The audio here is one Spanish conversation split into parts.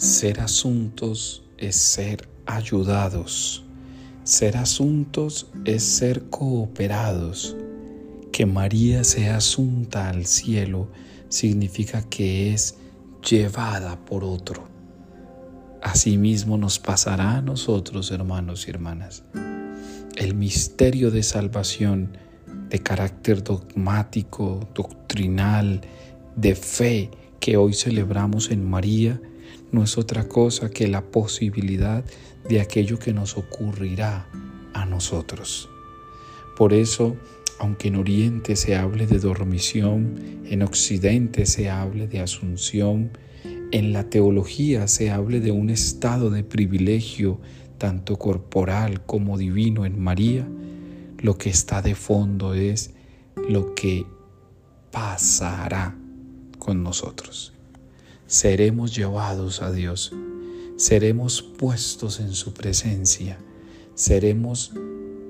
Ser asuntos es ser ayudados. Ser asuntos es ser cooperados. Que María sea asunta al cielo significa que es llevada por otro. Asimismo nos pasará a nosotros, hermanos y hermanas. El misterio de salvación de carácter dogmático, doctrinal, de fe que hoy celebramos en María no es otra cosa que la posibilidad de aquello que nos ocurrirá a nosotros. Por eso, aunque en Oriente se hable de dormición, en Occidente se hable de asunción, en la teología se hable de un estado de privilegio tanto corporal como divino en María, lo que está de fondo es lo que pasará con nosotros seremos llevados a Dios, seremos puestos en su presencia, seremos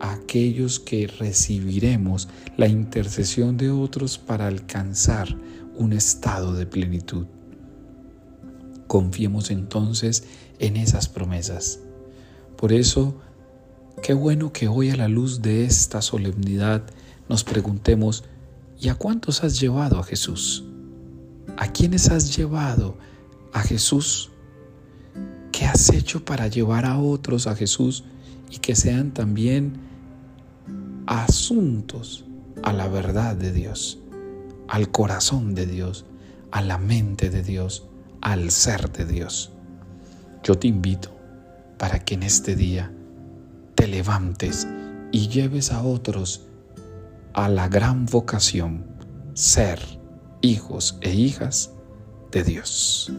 aquellos que recibiremos la intercesión de otros para alcanzar un estado de plenitud. Confiemos entonces en esas promesas. Por eso, qué bueno que hoy a la luz de esta solemnidad nos preguntemos, ¿y a cuántos has llevado a Jesús? ¿A quiénes has llevado a Jesús? ¿Qué has hecho para llevar a otros a Jesús y que sean también asuntos a la verdad de Dios, al corazón de Dios, a la mente de Dios, al ser de Dios? Yo te invito para que en este día te levantes y lleves a otros a la gran vocación, ser hijos e hijas de Dios.